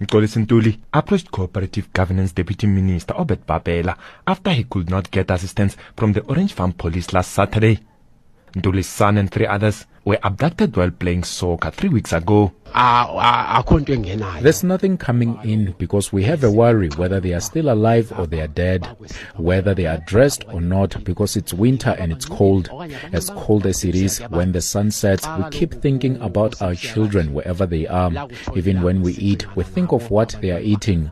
Mxolisi Ntuli approached Cooperative Governance Deputy Minister Obed Bapela after he could not get assistance from the Orange Farm Police last Saturday. Ntuli's son and three others were abducted while playing soccer three weeks ago. akho nto engenayo There's nothing coming in because we have a worry whether they are still alive or they are dead, whether they are dressed or not because it's winter and it's cold. As cold as it is, when the sun sets, we keep thinking about our children wherever they are. Even when we eat, we think of what they are eating.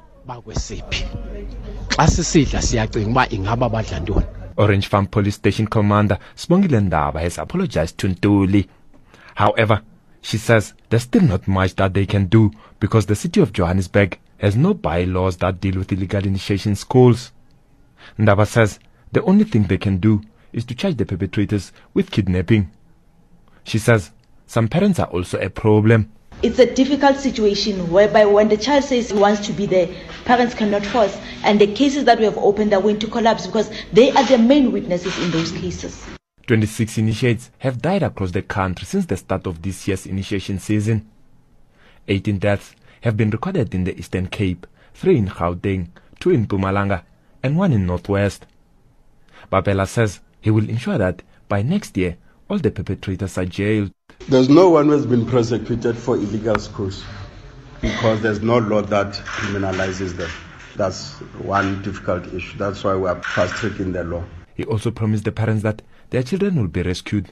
Orange Farm Police Station Commander Sbongile Ndaba has apologized to Ntuli. However, she says there's still not much that they can do because the city of Johannesburg has no bylaws that deal with illegal initiation schools. Ndaba says the only thing they can do is to charge the perpetrators with kidnapping. She says some parents are also a problem. It's a difficult situation whereby when the child says he wants to be there, parents cannot force. And the cases that we have opened are going to collapse because they are the main witnesses in those cases. 26 initiates have died across the country since the start of this year's initiation season. 18 deaths have been recorded in the Eastern Cape, 3 in Gauteng, 2 in Mpumalanga, and 1 in Northwest. Bapela says he will ensure that by next year all the perpetrators are jailed. There's no one who has been prosecuted for illegal schools because there's no law that criminalizes them. That's one difficult issue. That's why we are fast tracking the law. He also promised the parents that their children will be rescued.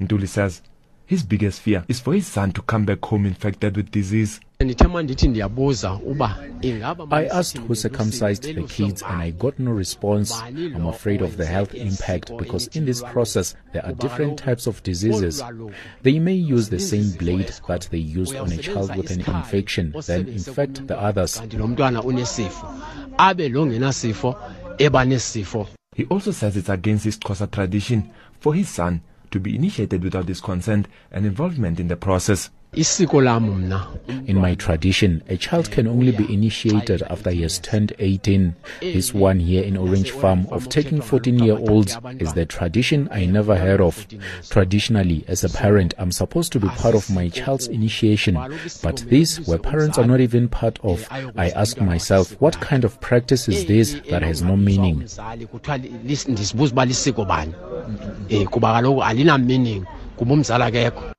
Ntuli says his biggest fear is for his son to come back home infected with disease. ndithe ma ndithi ndiyabuza uba ingaba I asked who circumcised the kids and I got no response. I'm afraid of the health impact because in this process there are different types of diseases. They may use the same blade that they used on a child with an infection, then infect the others. kanti lo mntwana unesifo abe lo ngenasifo eba nesifo He also says it's against his Xhosa tradition for his son to be initiated without his consent and involvement in the process. isiko lam mna In my tradition, a child can only be initiated after he has turned 18. This one here in Orange Farm of taking 14 year olds is the tradition I never heard of. Traditionally, as a parent, I'm supposed to be part of my child's initiation, but this, where parents are not even part of, I ask myself, what kind of practice is this that has no meaning? Um kuba kaloku alina meaning kuba umzali akekho